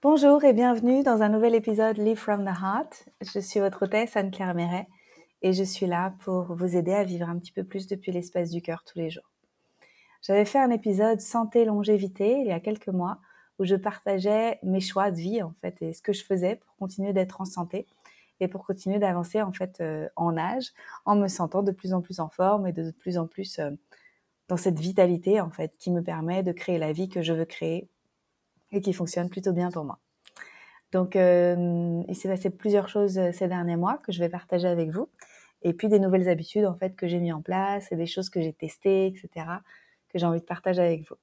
Bonjour et bienvenue dans un nouvel épisode Live from the Heart. Je suis votre hôtesse Anne-Claire Méret et je suis là pour vous aider à vivre un petit peu plus depuis l'espace du cœur tous les jours. J'avais fait un épisode santé longévité il y a quelques mois où je partageais mes choix de vie en fait et ce que je faisais pour continuer d'être en santé et pour continuer d'avancer en fait euh, en âge en me sentant de plus en plus en forme et de plus en plus euh, dans cette vitalité en fait qui me permet de créer la vie que je veux créer et qui fonctionne plutôt bien pour moi. Donc, euh, il s'est passé plusieurs choses euh, ces derniers mois que je vais partager avec vous. Et puis des nouvelles habitudes en fait que j'ai mis en place et des choses que j'ai testées, etc. que j'ai envie de partager avec vous.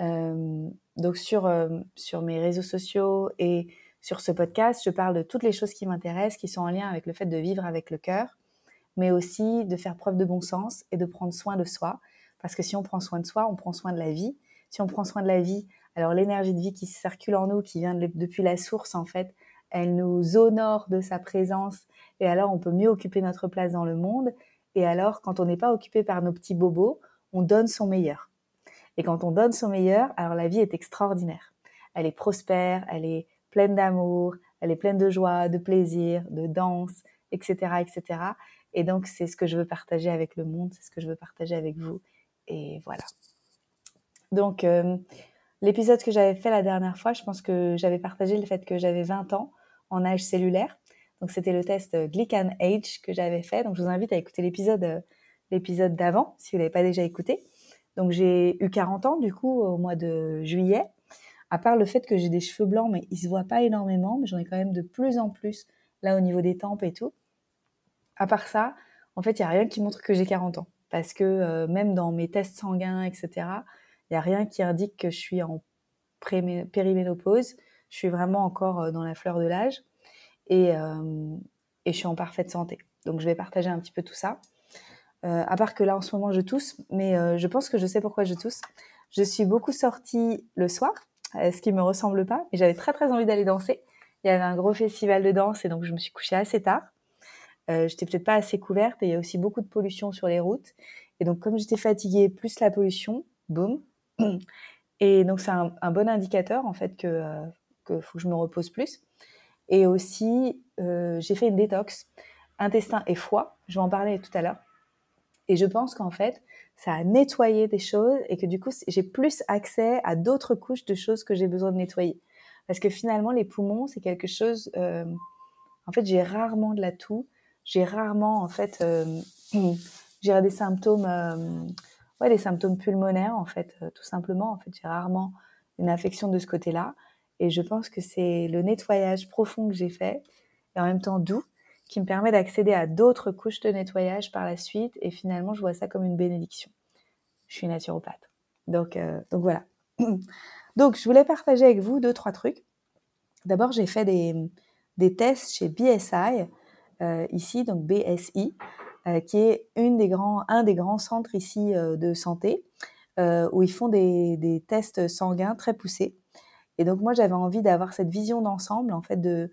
Euh, donc sur, sur mes réseaux sociaux et sur ce podcast, je parle de toutes les choses qui m'intéressent, qui sont en lien avec le fait de vivre avec le cœur, mais aussi de faire preuve de bon sens et de prendre soin de soi. Parce que si on prend soin de soi, on prend soin de la vie. Si on prend soin de la vie, alors l'énergie de vie qui circule en nous, qui vient depuis la source en fait, elle nous honore de sa présence et alors on peut mieux occuper notre place dans le monde. Et alors quand on n'est pas occupé par nos petits bobos, on donne son meilleur. Et quand on donne son meilleur, alors la vie est extraordinaire. Elle est prospère, elle est pleine d'amour, elle est pleine de joie, de plaisir, de danse, etc., etc. Et donc c'est ce que je veux partager avec le monde, c'est ce que je veux partager avec vous. Et voilà. Donc euh, L'épisode que j'avais fait la dernière fois, je pense que j'avais partagé le fait que j'avais 20 ans en âge cellulaire. Donc c'était le test Glycan Age que j'avais fait. Donc je vous invite à écouter l'épisode euh, l'épisode d'avant si vous l'avez pas déjà écouté. Donc j'ai eu 40 ans du coup au mois de juillet. À part le fait que j'ai des cheveux blancs, mais ils se voient pas énormément, mais j'en ai quand même de plus en plus là au niveau des tempes et tout. À part ça, en fait, il y a rien qui montre que j'ai 40 ans parce que euh, même dans mes tests sanguins, etc il n'y a rien qui indique que je suis en périménopause. Je suis vraiment encore euh, dans la fleur de l'âge et, euh, et, je suis en parfaite santé. Donc je vais partager un petit peu tout ça. Euh, à part que là en ce moment je tousse, mais je pense que je sais pourquoi je tousse. Je suis beaucoup sortie le soir, ce qui me ressemble pas, mais j'avais très très envie d'aller danser. Il y avait un gros festival de danse et donc je me suis couchée assez tard. Euh, j'étais peut-être pas assez couverte et il y a aussi beaucoup de pollution sur les routes. Et donc comme j'étais fatiguée, plus la pollution, boum, et donc, c'est un, bon indicateur, en fait, que, euh, que faut que je me repose plus. Et aussi, euh, j'ai fait une détox intestin et foie. Je vais en parler tout à l'heure. Et je pense qu'en fait, ça a nettoyé des choses et que du coup, j'ai plus accès à d'autres couches de choses que j'ai besoin de nettoyer. Parce que finalement, les poumons, c'est quelque chose. Euh, en fait, j'ai rarement de la toux. J'ai rarement, en fait, j'ai des symptômes ouais, des symptômes pulmonaires, en fait, euh, tout simplement. En fait, j'ai rarement une infection de ce côté-là. Et je pense que c'est le nettoyage profond que j'ai fait, et en même temps doux, qui me permet d'accéder à d'autres couches de nettoyage par la suite. Et finalement, je vois ça comme une bénédiction. Je suis naturopathe. Donc, euh, donc voilà. donc, je voulais partager avec vous deux, trois trucs. D'abord, j'ai fait des, des tests chez BSI, euh, ici, donc BSI, qui est un des grands centres ici euh, de santé, euh, où ils font des, tests sanguins très poussés. Et donc moi, j'avais envie d'avoir cette vision d'ensemble, en fait, de,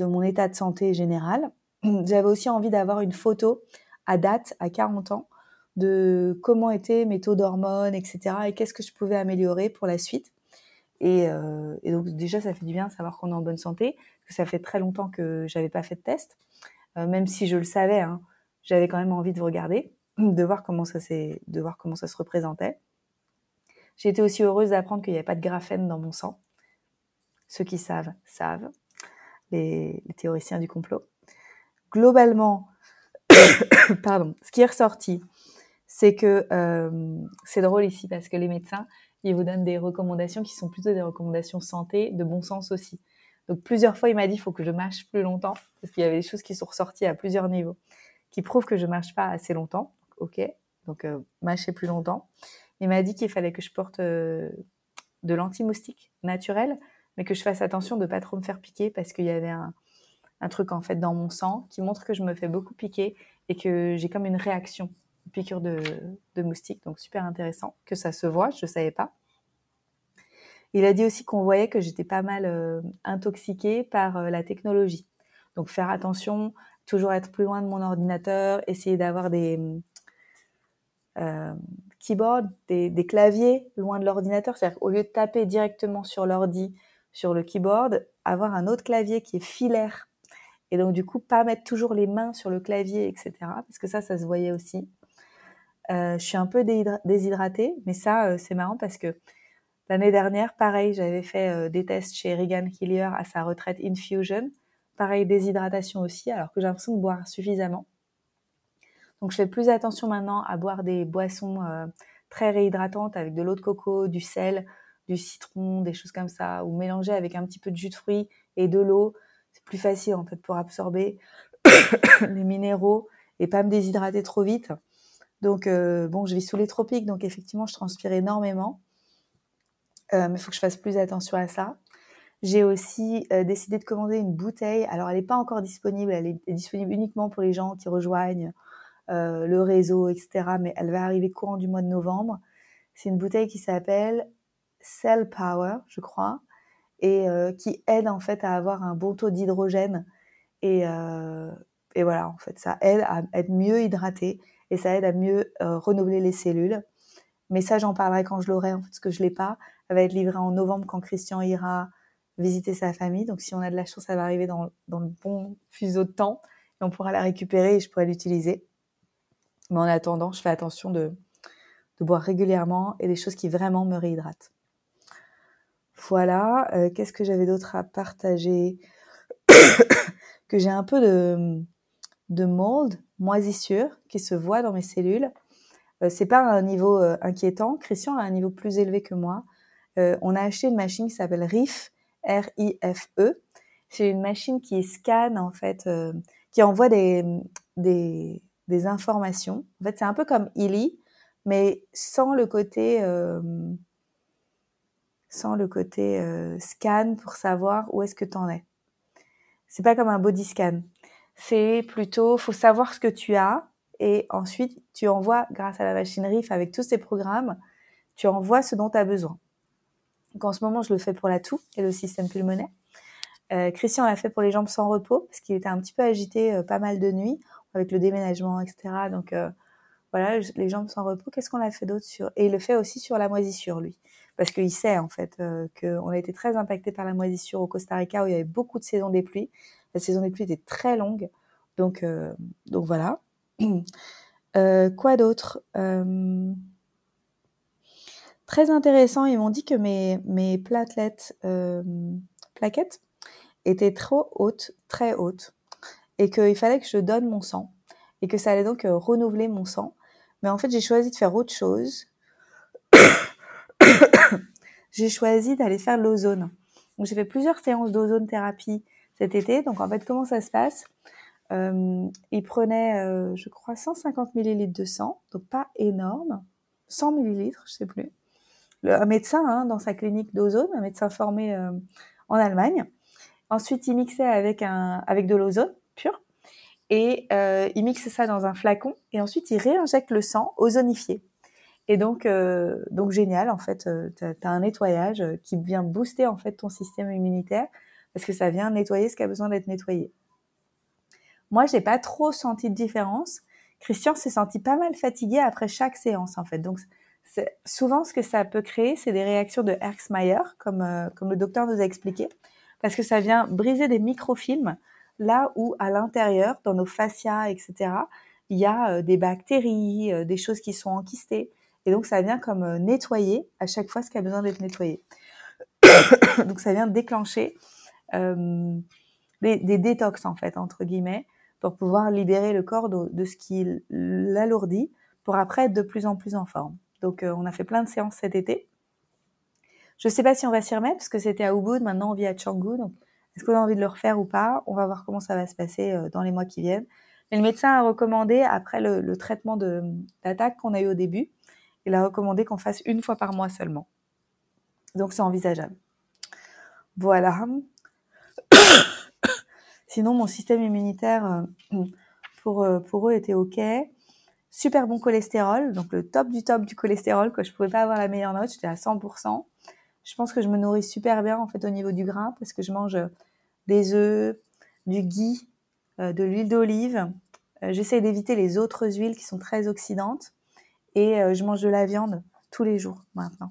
mon état de santé général. J'avais aussi envie d'avoir une photo à date, à 40 ans, de comment étaient mes taux d'hormones, etc. Et qu'est-ce que je pouvais améliorer pour la suite. Et, euh, donc déjà, ça fait du bien de savoir qu'on est en bonne santé, parce que ça fait très longtemps que j'avais pas fait de test, euh, même si je le savais. Hein, j'avais quand même envie de regarder, de voir comment ça de voir comment ça se représentait. J'ai été aussi heureuse d'apprendre qu'il n'y avait pas de graphène dans mon sang. Ceux qui savent, savent. Les, les théoriciens du complot. Globalement, pardon, ce qui est ressorti, c'est que euh, c'est drôle ici parce que les médecins, ils vous donnent des recommandations qui sont plutôt des recommandations santé, de bon sens aussi. Donc plusieurs fois, il m'a dit il faut que je mâche plus longtemps parce qu'il y avait des choses qui sont ressorties à plusieurs niveaux qui prouve que je marche pas assez longtemps. Ok, donc euh, plus longtemps. Il m'a dit qu'il fallait que je porte euh, de l'anti-moustique naturel, mais que je fasse attention de pas trop me faire piquer parce qu'il y avait un, truc en fait dans mon sang qui montre que je me fais beaucoup piquer et que j'ai comme une réaction, une piqûre de, de moustique. Donc super intéressant que ça se voit, je savais pas. Il a dit aussi qu'on voyait que j'étais pas mal euh, intoxiquée par euh, la technologie. Donc faire attention toujours être plus loin de mon ordinateur, essayer d'avoir des euh, keyboards, des, claviers loin de l'ordinateur. C'est-à-dire qu'au lieu de taper directement sur l'ordi, sur le keyboard, avoir un autre clavier qui est filaire. Et donc, du coup, pas mettre toujours les mains sur le clavier, etc. Parce que ça, ça se voyait aussi. Euh, je suis un peu déshydratée, mais ça, euh, c'est marrant parce que l'année dernière, pareil, j'avais fait des tests chez Regan Hillier à sa retraite Infusion. Pareil, déshydratation aussi, alors que j'ai l'impression de boire suffisamment. Donc, je fais plus attention maintenant à boire des boissons très réhydratantes avec de l'eau de coco, du sel, du citron, des choses comme ça, ou mélanger avec un petit peu de jus de fruits et de l'eau. C'est plus facile en fait pour absorber les minéraux et pas me déshydrater trop vite. Donc, euh, bon, je vis sous les tropiques, donc effectivement, je transpire énormément. Euh, mais il faut que je fasse plus attention à ça. J'ai aussi euh, décidé de commander une bouteille. Alors, elle n'est pas encore disponible. Elle est disponible uniquement pour les gens qui rejoignent le réseau, etc. Mais elle va arriver courant du mois de novembre. C'est une bouteille qui s'appelle Cell Power, je crois, et qui aide en fait à avoir un bon taux d'hydrogène. Et, voilà, en fait, ça aide à être mieux hydraté et ça aide à mieux euh, renouveler les cellules. Mais ça, j'en parlerai quand je l'aurai, en fait, parce que je l'ai pas. Elle va être livrée en novembre quand Christian ira visiter sa famille. Donc, si on a de la chance, ça va arriver dans, le bon fuseau de temps et on pourra la récupérer et je pourrai l'utiliser. Mais en attendant, je fais attention de, de boire régulièrement et des choses qui vraiment me réhydratent. Voilà, euh, qu'est-ce que j'avais d'autre à partager Que j'ai un peu de, de mold, moisissure, qui se voit dans mes cellules. Euh, c'est pas un niveau euh, inquiétant. Christian a un niveau plus élevé que moi. Euh, on a acheté une machine qui s'appelle RIF, R-I-F-E. C'est une machine qui scanne, en fait, qui envoie des, des, informations. En fait, c'est un peu comme Illy, mais sans le côté, sans le côté scan pour savoir où est-ce que tu en es. C'est pas comme un body scan c'est plutôt, faut savoir ce que tu as et ensuite tu envoies, grâce à la machine RIF avec tous ces programmes, tu envoies ce dont tu as besoin. En ce moment, je le fais pour la toux et le système pulmonaire. Euh, Christian l'a fait pour les jambes sans repos parce qu'il était un petit peu agité euh, pas mal de nuits avec le déménagement, etc. Donc euh, voilà, les jambes sans repos. Qu'est-ce qu'on a fait d'autre sur Et il le fait aussi sur la moisissure, lui, parce qu'il sait en fait qu'on a été très impacté par la moisissure au Costa Rica où il y avait beaucoup de saisons des pluies. La saison des pluies était très longue. Donc, euh, donc voilà. Euh, quoi d'autre? Euh, Très intéressant, ils m'ont dit que mes, mes platelets, plaquettes étaient trop hautes, très hautes, et qu'il fallait que je donne mon sang, et que ça allait donc renouveler mon sang. Mais en fait, j'ai choisi de faire autre chose. j'ai choisi d'aller faire l'ozone. J'ai fait plusieurs séances d'ozone thérapie cet été. Donc en fait, comment ça se passe? Euh, Il prenait, euh, je crois, 150 millilitres de sang, donc pas énorme, 100 millilitres, je sais plus. Un médecin hein, dans sa clinique d'ozone, un médecin formé euh, en Allemagne. Ensuite, il mixait avec, un, avec de l'ozone pur et euh, il mixe ça dans un flacon et ensuite il réinjecte le sang ozonifié. Et donc, euh, donc génial, en fait, tu as, un nettoyage qui vient booster en fait ton système immunitaire parce que ça vient nettoyer ce qui a besoin d'être nettoyé. Moi, j'ai pas trop senti de différence. Christian s'est senti pas mal fatigué après chaque séance, en fait. Donc, souvent, ce que ça peut créer, c'est des réactions de Herxmeyer, comme, euh, comme le docteur nous a expliqué, parce que ça vient briser des microfilms là où, à l'intérieur, dans nos fascias, etc., il y a euh, des bactéries, euh, des choses qui sont enquistées. Et donc, ça vient comme nettoyer à chaque fois ce qui a besoin d'être nettoyé. donc, ça vient déclencher des, détox en fait entre guillemets pour pouvoir libérer le corps de, ce qui l'alourdit pour après être de plus en plus en forme. Donc euh, on a fait plein de séances cet été. Je sais pas si on va s'y remettre parce que c'était à Ubud, maintenant on vit à Canggu. Donc est-ce qu'on a envie de le refaire ou pas? On va voir comment ça va se passer euh, dans les mois qui viennent. Mais le médecin a recommandé, après le, traitement d'attaque qu'on a eu au début, il a recommandé qu'on fasse une fois par mois seulement. Donc c'est envisageable. Voilà. Sinon, mon système immunitaire, euh, pour eux, était OK. Super bon cholestérol, donc le top du top du cholestérol, que je pouvais pas avoir la meilleure note, j'étais à 100%. Je pense que je me nourris super bien en fait au niveau du gras parce que je mange des œufs, du ghee, euh, de l'huile d'olive. J'essaie d'éviter les autres huiles qui sont très oxydantes et je mange de la viande tous les jours maintenant.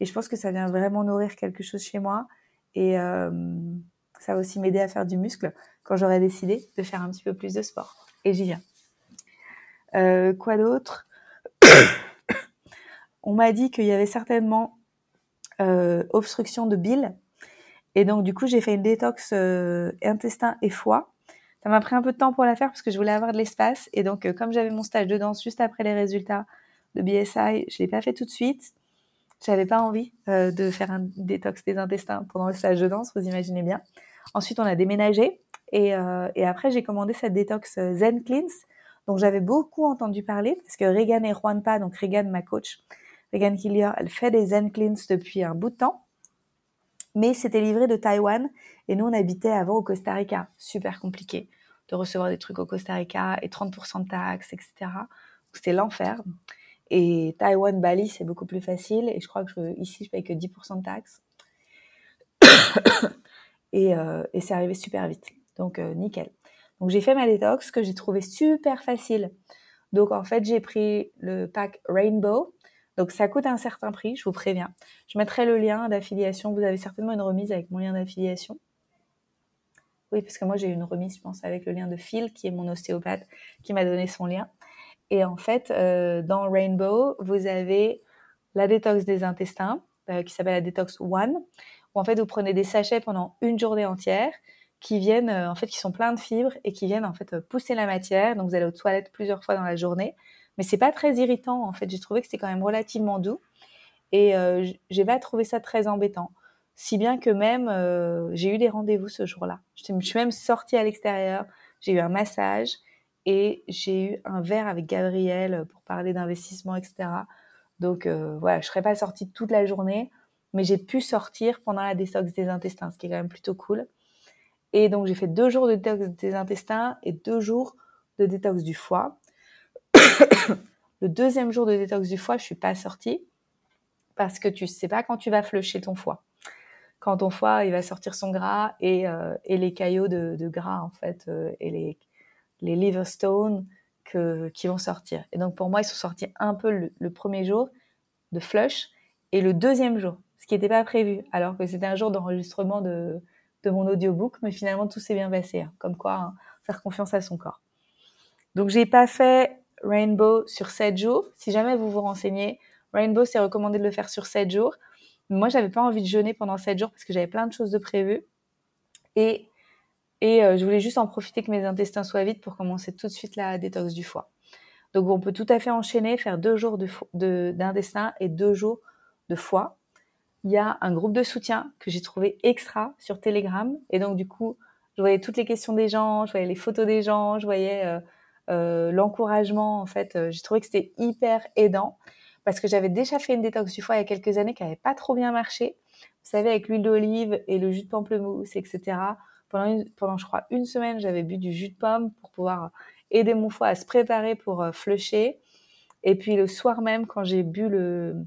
Et je pense que ça vient vraiment nourrir quelque chose chez moi Et ça va aussi m'aider à faire du muscle quand j'aurai décidé de faire un petit peu plus de sport. Et j'y viens. Quoi d'autre On m'a dit qu'il y avait certainement obstruction de bile. Et donc, du coup, j'ai fait une détox intestin et foie. Ça m'a pris un peu de temps pour la faire parce que je voulais avoir de l'espace. Et donc, euh, comme j'avais mon stage de danse juste après les résultats de BSI, je l'ai pas fait tout de suite. J'avais pas envie euh, de faire un détox des intestins pendant le stage de danse, vous imaginez bien. Ensuite, on a déménagé et, euh, et après, j'ai commandé cette détox Zen Cleanse dont j'avais beaucoup entendu parler parce que Regan et Juanpa, donc Regan, ma coach, Regan Killier, elle fait des Zen Cleanse depuis un bout de temps mais c'était livré de Taïwan et nous on habitait avant au Costa Rica. Super compliqué de recevoir des trucs au Costa Rica et 30% de taxes, etc. C'était l'enfer. Et Taïwan, Bali, c'est beaucoup plus facile. Et je crois que ici, je paye que 10% de taxes. et, euh, et c'est arrivé super vite. Donc, euh, nickel. Donc, j'ai fait ma détox que j'ai trouvé super facile. Donc, en fait, j'ai pris le pack Rainbow. Donc ça coûte un certain prix, je vous préviens. Je mettrai le lien d'affiliation. Vous avez certainement une remise avec mon lien d'affiliation. Oui, parce que moi j'ai une remise, je pense, avec le lien de Phil, qui est mon ostéopathe, qui m'a donné son lien. Et en fait, euh, dans Rainbow, vous avez la détox des intestins, euh, qui s'appelle la détox One, où en fait vous prenez des sachets pendant une journée entière, qui viennent, euh, en fait, qui sont pleins de fibres et qui viennent en fait pousser la matière. Donc vous allez aux toilettes plusieurs fois dans la journée mais c'est pas très irritant en fait. J'ai trouvé que c'était quand même relativement doux et euh, j'ai pas trouvé ça très embêtant. Si bien que même euh, j'ai eu des rendez-vous ce jour-là. Je suis même sortie à l'extérieur, j'ai eu un massage et j'ai eu un verre avec Gabriel pour parler d'investissement, etc. Donc euh, voilà, je serais pas sortie toute la journée, mais j'ai pu sortir pendant la détox des intestins, ce qui est quand même plutôt cool. Et donc j'ai fait deux jours de détox des intestins et deux jours de détox du foie. le deuxième jour de détox du foie, je suis pas sortie parce que tu sais pas quand tu vas flusher ton foie. Quand ton foie, il va sortir son gras et, euh, les caillots de, gras, en fait, euh, et les, les liver stones qui vont sortir. Et donc, pour moi, ils sont sortis un peu le, premier jour de flush et le deuxième jour, ce qui n'était pas prévu, alors que c'était un jour d'enregistrement de, de mon audiobook, mais finalement, tout s'est bien passé. Hein. comme quoi, hein, faire confiance à son corps. Donc, j'ai pas fait Rainbow sur 7 jours. Si jamais vous vous renseignez, Rainbow, c'est recommandé de le faire sur 7 jours. Moi, j'avais pas envie de jeûner pendant 7 jours parce que j'avais plein de choses de prévues. Et, et euh, je voulais juste en profiter que mes intestins soient vides pour commencer tout de suite la détox du foie. Donc, on peut tout à fait enchaîner, faire deux jours d'intestin de, et deux jours de foie. Il y a un groupe de soutien que j'ai trouvé extra sur Telegram. Et donc, du coup, je voyais toutes les questions des gens, je voyais les photos des gens, je voyais euh, euh, l'encouragement, en fait, euh, j'ai trouvé que c'était hyper aidant parce que j'avais déjà fait une détox du foie il y a quelques années qui n'avait pas trop bien marché. Vous savez, avec l'huile d'olive et le jus de pamplemousse, etc. Pendant, pendant je crois, une semaine, j'avais bu du jus de pomme pour pouvoir aider mon foie à se préparer pour euh, flusher. Et puis le soir même, quand j'ai bu le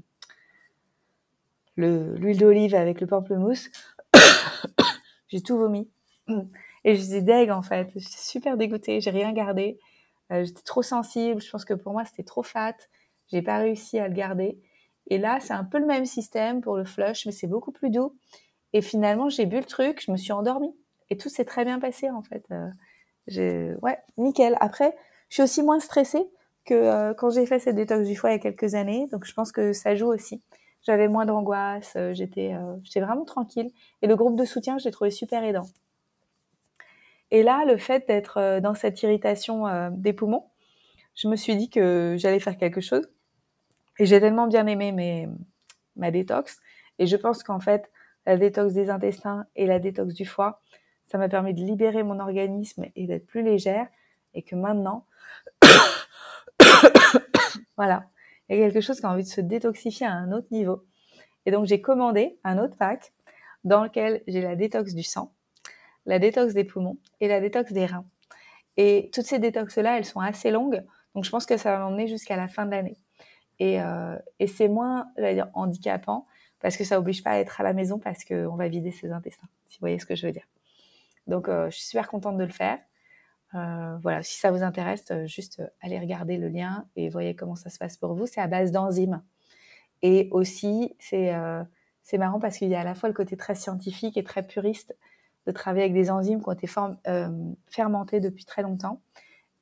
l'huile d'olive avec le pamplemousse, j'ai tout vomi. Et je suis deg en fait. J'étais super dégoûtée, j'ai rien gardé. Euh, j'étais trop sensible. Je pense que pour moi, c'était trop fat. J'ai pas réussi à le garder. Et là, c'est un peu le même système pour le flush, mais c'est beaucoup plus doux. Et finalement, j'ai bu le truc, je me suis endormie. Et tout s'est très bien passé, en fait. Euh, ouais, nickel. Après, je suis aussi moins stressée que euh, quand j'ai fait cette détox du foie il y a quelques années. Donc, je pense que ça joue aussi. J'avais moins d'angoisse, j'étais j'étais vraiment tranquille. Et le groupe de soutien, je l'ai trouvé super aidant. Et là, le fait d'être euh, dans cette irritation euh, des poumons, je me suis dit que j'allais faire quelque chose. Et j'ai tellement bien aimé ma détox. Et je pense qu'en fait, la détox des intestins et la détox du foie, ça m'a permis de libérer mon organisme et d'être plus légère. Et que maintenant, voilà, il y a quelque chose qui a envie de se détoxifier à un autre niveau. Et donc, j'ai commandé un autre pack dans lequel j'ai la détox du sang, la détox des poumons et la détox des reins. Et toutes ces détox-là, elles sont assez longues, donc je pense que ça va m'emmener jusqu'à la fin de l'année. Et, euh, et c'est moins, dire, handicapant, parce que ça oblige pas à être à la maison parce qu'on va vider ses intestins, si vous voyez ce que je veux dire. Donc euh, je suis super contente de le faire. Euh, voilà, si ça vous intéresse, juste allez regarder le lien et voyez comment ça se passe pour vous. C'est à base d'enzymes. Et aussi, c'est c'est marrant parce qu'il y a à la fois le côté très scientifique et très puriste de travailler avec des enzymes qui ont été euh, fermentées depuis très longtemps,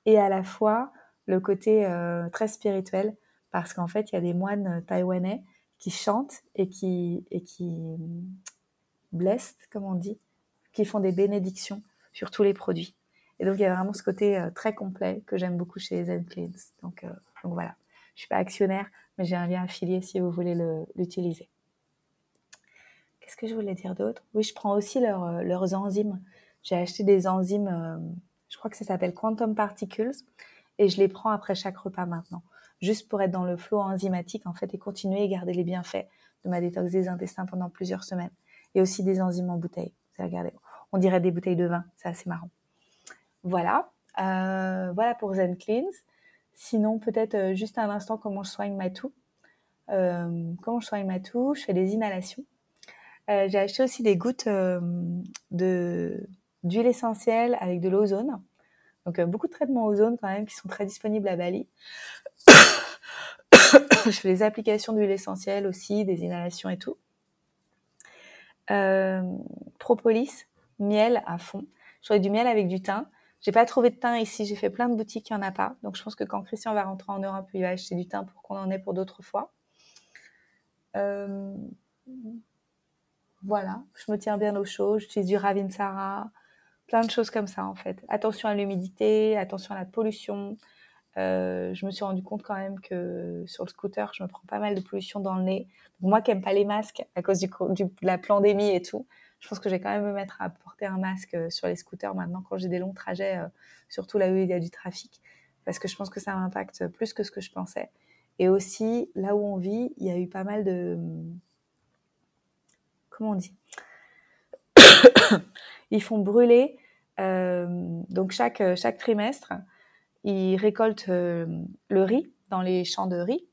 et à la fois le côté euh, très spirituel, parce qu'en fait, il y a des moines taïwanais qui chantent et qui, et qui blessent, comme on dit, qui font des bénédictions sur tous les produits. Et donc, il y a vraiment ce côté euh, très complet que j'aime beaucoup chez Zen Cleans. Donc, donc voilà, je suis pas actionnaire, mais j'ai un lien affilié si vous voulez l'utiliser. Qu'est-ce que je voulais dire d'autre? Oui, je prends aussi euh, leurs enzymes. J'ai acheté des enzymes, euh, je crois que ça s'appelle Quantum Particles, et je les prends après chaque repas maintenant, juste pour être dans le flot enzymatique en fait et continuer et garder les bienfaits de ma détox des intestins pendant plusieurs semaines. Et aussi des enzymes en bouteille. Regardez, on dirait des bouteilles de vin, c'est assez marrant. Voilà, euh, voilà pour Zen Cleans. Sinon, peut-être juste un instant comment je soigne ma toux. comment je soigne ma toux? Je fais des inhalations. Euh, j'ai acheté aussi des gouttes euh, d'huile essentielle avec de l'ozone. Donc euh, beaucoup de traitements ozone quand même qui sont très disponibles à Bali. je fais des applications d'huile essentielle aussi, des inhalations et tout. propolis, miel à fond. J'aurais du miel avec du thym. J'ai pas trouvé de thym ici. J'ai fait plein de boutiques, il n'y en a pas. Donc je pense que quand Christian va rentrer en Europe, il va acheter du thym pour qu'on en ait pour d'autres fois. Euh, voilà, je me tiens bien au chaud, j'utilise du Ravinsara, plein de choses comme ça en fait. Attention à l'humidité, attention à la pollution. Euh, je me suis rendu compte quand même que sur le scooter, je me prends pas mal de pollution dans le nez. moi qui n'aime pas les masques à cause du, de la pandémie et tout, je pense que je vais quand même me mettre à porter un masque euh, sur les scooters maintenant quand j'ai des longs trajets, euh, surtout là où il y a du trafic, parce que je pense que ça m'impacte plus que ce que je pensais. Et aussi, là où on vit, il y a eu pas mal de comment on dit? Ils font brûler, euh, donc chaque, chaque trimestre, ils récoltent le riz dans les champs de riz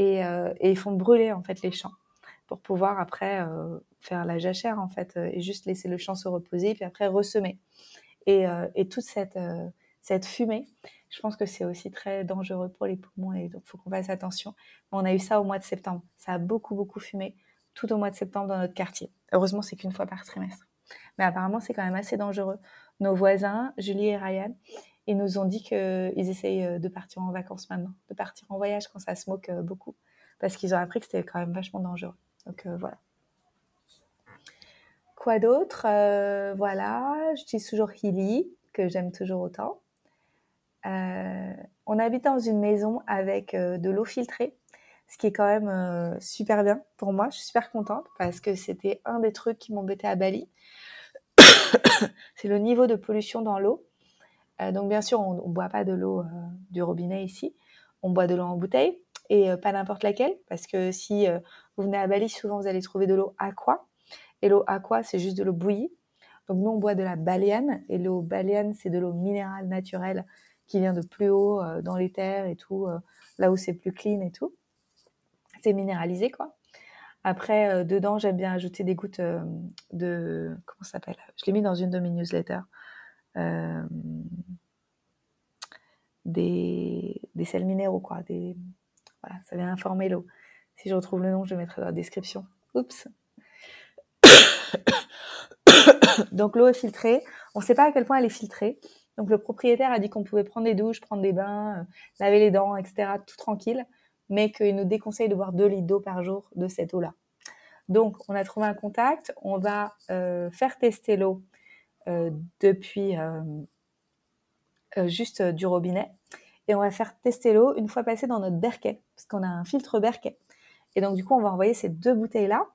euh, et, ils font brûler en fait les champs pour pouvoir après faire la jachère en fait et juste laisser le champ se reposer puis après ressemer. Et, et toute cette, cette fumée, je pense que c'est aussi très dangereux pour les poumons et donc il faut qu'on fasse attention. On a eu ça au mois de septembre, ça a beaucoup beaucoup fumé tout au mois de septembre dans notre quartier. Heureusement, c'est qu'une fois par trimestre. Mais apparemment, c'est quand même assez dangereux. Nos voisins, Julie et Ryan, ils nous ont dit qu'ils essayent euh, de partir en vacances maintenant, de partir en voyage quand ça se moque euh, beaucoup, parce qu'ils ont appris que c'était quand même vachement dangereux. Donc euh, voilà. Quoi d'autre? Voilà, j'utilise toujours Healy, que j'aime toujours autant. on habite dans une maison avec de l'eau filtrée ce qui est quand même euh, super bien pour moi. Je suis super contente parce que c'était un des trucs qui m'embêtait à Bali. c'est le niveau de pollution dans l'eau. Euh, donc bien sûr, on ne boit pas de l'eau euh, du robinet ici. On boit de l'eau en bouteille et pas n'importe laquelle parce que si vous venez à Bali, souvent vous allez trouver de l'eau aqua. Et l'eau aqua, c'est juste de l'eau bouillie. Donc nous, on boit de la baliane et l'eau baliane, c'est de l'eau minérale naturelle qui vient de plus haut dans les terres et tout, là où c'est plus clean et tout c'est minéralisé quoi. Après, euh, dedans, j'aime bien ajouter des gouttes euh, de. Comment ça s'appelle? Je l'ai mis dans une de mes newsletters. Euh, des, des sels minéraux, quoi. Voilà, ça vient informer l'eau. Si je retrouve le nom, je le mettrai dans la description. Oups. Donc l'eau est filtrée. On ne sait pas à quel point elle est filtrée. Donc le propriétaire a dit qu'on pouvait prendre des douches, prendre des bains, laver les dents, etc. Tout tranquille mais qu'il nous déconseille de boire 2 litres d'eau par jour de cette eau-là. Donc, on a trouvé un contact, on va euh, faire tester l'eau euh, depuis euh, juste du robinet et on va faire tester l'eau une fois passée dans notre berquet, parce qu'on a un filtre berquet. Et donc, du coup, on va envoyer ces deux bouteilles-là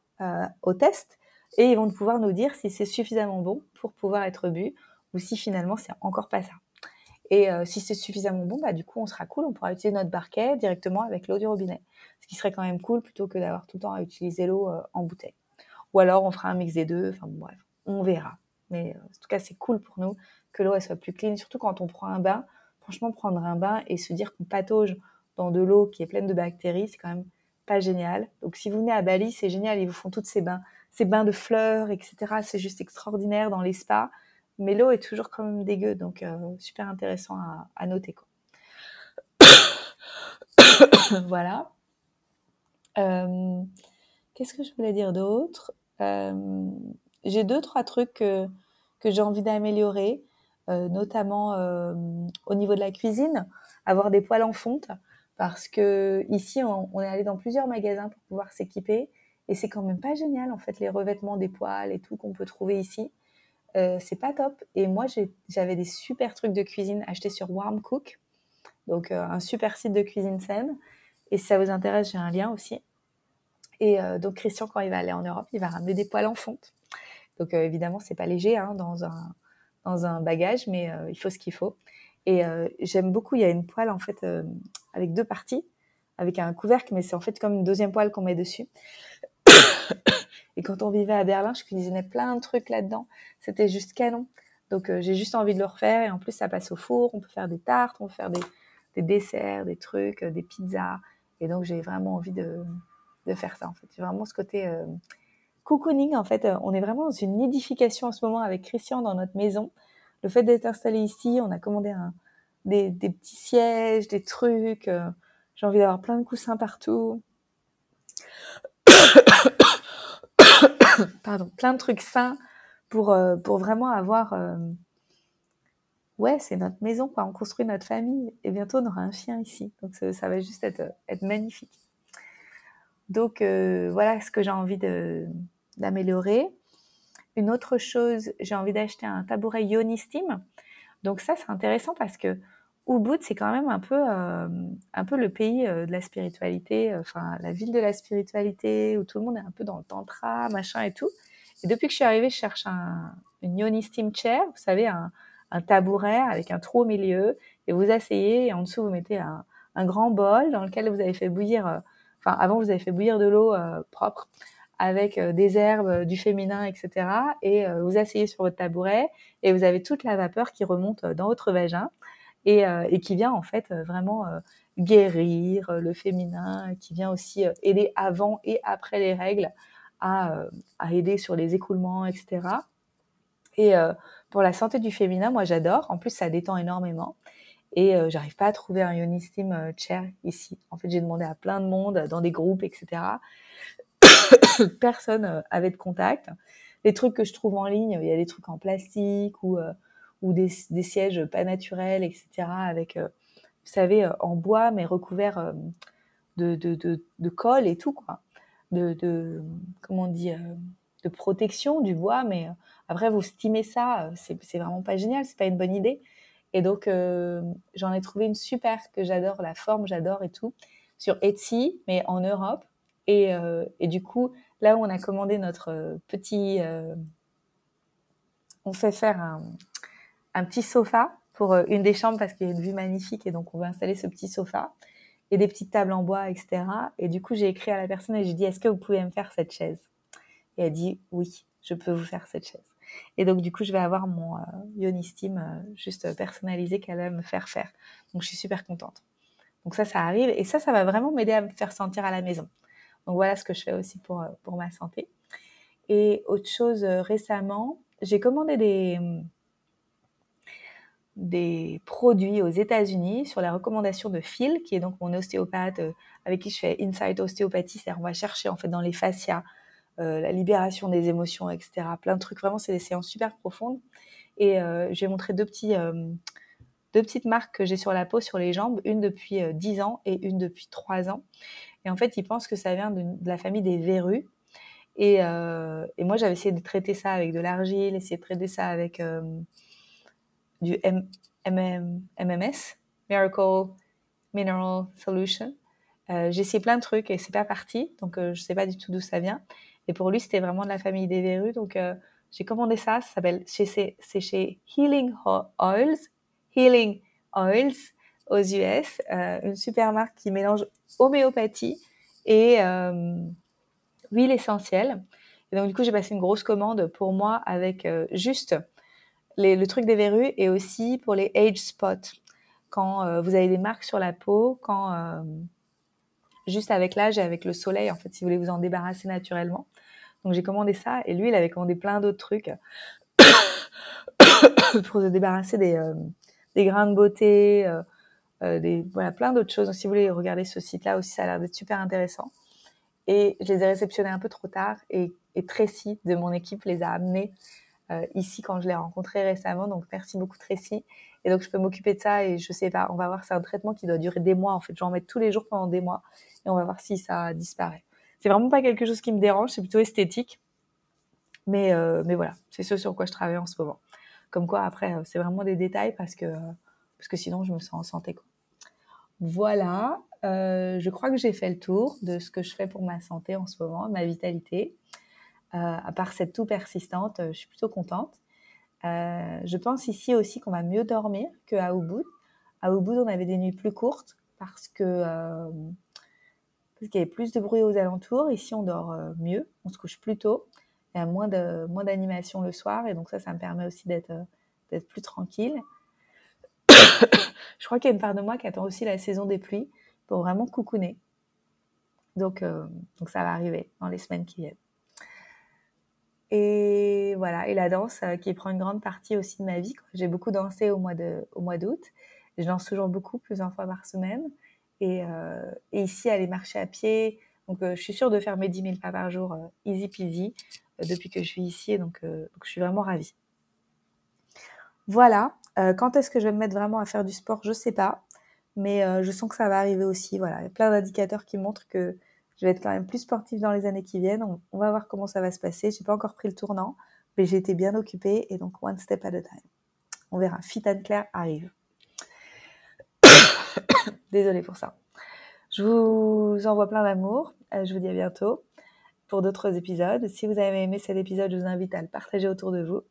au test et ils vont pouvoir nous dire si c'est suffisamment bon pour pouvoir être bu ou si finalement c'est encore pas ça. Et euh, si c'est suffisamment bon, bah, du coup, on sera cool, on pourra utiliser notre barquet directement avec l'eau du robinet. Ce qui serait quand même cool plutôt que d'avoir tout le temps à utiliser l'eau euh, en bouteille. Ou alors, on fera un mix des deux, enfin bref, on verra. Mais euh, en tout cas, c'est cool pour nous que l'eau soit plus clean, surtout quand on prend un bain. Franchement, prendre un bain et se dire qu'on patauge dans de l'eau qui est pleine de bactéries, c'est quand même pas génial. Donc, si vous venez à Bali, c'est génial, ils vous font toutes ces bains, ces bains de fleurs, etc. C'est juste extraordinaire dans les spas mais l'eau est toujours quand même dégueu, donc euh, super intéressant à, noter. Voilà. Euh, Qu'est-ce que je voulais dire d'autre? Euh, J'ai deux, trois trucs que, j'ai envie d'améliorer, notamment au niveau de la cuisine, avoir des poêles en fonte, parce que ici, on est allé dans plusieurs magasins pour pouvoir s'équiper, et c'est quand même pas génial, en fait, les revêtements des poêles et tout qu'on peut trouver ici. Euh, c'est pas top. Et moi, j'avais des super trucs de cuisine achetés sur Warm Cook, donc euh, un super site de cuisine saine. Et si ça vous intéresse, j'ai un lien aussi. Et euh, donc Christian, quand il va aller en Europe, il va ramener des poêles en fonte. Donc évidemment, c'est pas léger hein, dans un dans un bagage, mais il faut ce qu'il faut. Et j'aime beaucoup. Il y a une poêle en fait avec deux parties, avec un couvercle, mais c'est en fait comme une deuxième poêle qu'on met dessus. Et quand on vivait à Berlin, je cuisinais plein de trucs là-dedans. C'était juste canon. Donc euh, j'ai juste envie de le refaire. Et en plus, ça passe au four. On peut faire des tartes, on peut faire des, des desserts, des trucs, euh, des pizzas. Et donc j'ai vraiment envie de, faire ça en fait. J'ai vraiment ce côté euh, cocooning en fait. On est vraiment dans une nidification en ce moment avec Christian dans notre maison. Le fait d'être installé ici, on a commandé des, petits sièges, des trucs. j'ai envie d'avoir plein de coussins partout. Pardon, plein de trucs sains pour, euh, pour vraiment avoir. Euh, ouais, c'est notre maison, quoi. On construit notre famille et bientôt on aura un chien ici. Donc ça, va juste être, être magnifique. Donc euh, voilà ce que j'ai envie d'améliorer. Une autre chose, j'ai envie d'acheter un tabouret Yoni Steam. Donc ça, c'est intéressant parce que Ubud, c'est quand même un peu, euh, un peu le pays euh, de la spiritualité, euh, enfin la ville de la spiritualité où tout le monde est un peu dans le tantra, machin et tout. Et depuis que je suis arrivée, je cherche un, une yoni steam chair, vous savez, un, un, tabouret avec un trou au milieu, et vous asseyez, et en dessous vous mettez un, un grand bol dans lequel vous avez fait bouillir, enfin avant vous avez fait bouillir de l'eau propre avec des herbes, du féminin, etc. Et vous asseyez sur votre tabouret et vous avez toute la vapeur qui remonte dans votre vagin et, euh, et qui vient en fait euh, vraiment euh, guérir le féminin, qui vient aussi aider avant et après les règles à, à aider sur les écoulements, etc. Et pour la santé du féminin, moi j'adore. En plus, ça détend énormément. Et euh, j'arrive pas à trouver un Yoni Steam chair ici. En fait, j'ai demandé à plein de monde, dans des groupes, etc. Personne avait de contact. Les trucs que je trouve en ligne, il y a des trucs en plastique ou ou des, sièges pas naturels, etc., avec, euh, vous savez, euh, en bois, mais recouverts euh, de, de, colle et tout, quoi. De, comment on dit, de protection du bois, mais après, vous stimez ça, c'est vraiment pas génial, c'est pas une bonne idée. Et donc, j'en ai trouvé une super que j'adore, la forme, j'adore et tout, sur Etsy, mais en Europe. Et, du coup, là où on a commandé notre petit. on fait faire un, un petit sofa pour euh, une des chambres parce qu'il y a une vue magnifique et donc on va installer ce petit sofa et des petites tables en bois, etc. Et du coup, j'ai écrit à la personne et j'ai dit, est-ce que vous pouvez me faire cette chaise? Et elle dit, oui, je peux vous faire cette chaise. Et donc, du coup, je vais avoir mon euh, euh, juste personnalisé qu'elle va me faire faire. Donc, je suis super contente. Donc ça, ça arrive. Et ça, ça va vraiment m'aider à me faire sentir à la maison. Donc, voilà ce que je fais aussi pour, pour ma santé. Et autre chose, récemment, j'ai commandé des, des produits aux États-Unis sur la recommandation de Phil, qui est donc mon ostéopathe euh, avec qui je fais Insight Ostéopathie, c'est-à-dire on va chercher en fait dans les fascias euh, la libération des émotions, etc. Plein de trucs, vraiment c'est des séances super profondes. Et euh, je vais montrer deux, petits, deux petites marques que j'ai sur la peau, sur les jambes, une depuis 10 ans et une depuis 3 ans. Et en fait, ils pensent que ça vient de, la famille des verrues. Et, et moi, j'avais essayé de traiter ça avec de l'argile, essayé de traiter ça avec du MMS, Miracle Mineral Solution. Euh, j'ai essayé plein de trucs et c'est pas parti, donc euh, je sais pas du tout d'où ça vient. Et pour lui, c'était vraiment de la famille des verrues, donc euh, j'ai commandé ça. Ça s'appelle, c'est chez Healing Oils, Healing Oils aux US, une super marque qui mélange homéopathie et huile essentielle. Et donc du coup, j'ai passé une grosse commande pour moi avec juste le truc des verrues et aussi pour les age spots. Quand euh, vous avez des marques sur la peau, quand euh, juste avec l'âge et avec le soleil, en fait, si vous voulez vous en débarrasser naturellement. Donc j'ai commandé ça et lui, il avait commandé plein d'autres trucs pour se débarrasser des, euh, des grains de beauté, des, voilà, plein d'autres choses. Donc si vous voulez regarder ce site-là aussi, ça a l'air d'être super intéressant. Et je les ai réceptionnés un peu trop tard et, et Tracy de mon équipe les a amenés ici quand je l'ai rencontré récemment. Donc merci beaucoup Tracy. Et donc je peux m'occuper de ça et je sais pas, on va voir, c'est un traitement qui doit durer des mois en fait. Je vais en mettre tous les jours pendant des mois et on va voir si ça disparaît. C'est vraiment pas quelque chose qui me dérange, c'est plutôt esthétique. Mais, euh, mais voilà, c'est ce sur quoi je travaille en ce moment. Comme quoi, après, euh, c'est vraiment des détails parce que, parce que sinon, je me sens en santé. Voilà, euh, je crois que j'ai fait le tour de ce que je fais pour ma santé en ce moment, ma vitalité. Euh, à part cette toux persistante, je suis plutôt contente. Euh, je pense ici aussi qu'on va mieux dormir qu'à Ubud. À Ubud, on avait des nuits plus courtes parce que qu'il y avait plus de bruit aux alentours. Ici, on dort mieux, on se couche plus tôt. Il y a moins de moins d'animation le soir et donc ça, ça me permet aussi d'être plus tranquille. je crois qu'il y a une part de moi qui attend aussi la saison des pluies pour vraiment coucouner. Donc ça va arriver dans les semaines qui viennent. Et voilà, et la danse euh, qui prend une grande partie aussi de ma vie. J'ai beaucoup dansé au mois de, au mois d'août. Je danse toujours beaucoup, plusieurs fois par semaine. Et, euh, ici, aller marcher à pied. Donc, euh, je suis sûre de faire mes 10 000 pas par jour, easy peasy, depuis que je suis ici. Et donc, je suis vraiment ravie. Voilà. quand est-ce que je vais me mettre vraiment à faire du sport? Je sais pas. Mais je sens que ça va arriver aussi. Voilà. Il y a plein d'indicateurs qui montrent que je vais être quand même plus sportive dans les années qui viennent. On, va voir comment ça va se passer. J'ai pas encore pris le tournant, mais j'ai été bien occupée et donc one step at a time. On verra. Fit and Claire arrive. Désolée pour ça. Je vous envoie plein d'amour. Euh, je vous dis à bientôt pour d'autres épisodes. Si vous avez aimé cet épisode, je vous invite à le partager autour de vous.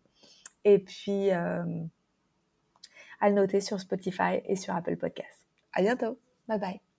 Et puis, euh, à le noter sur Spotify et sur Apple Podcasts. À bientôt. Bye bye.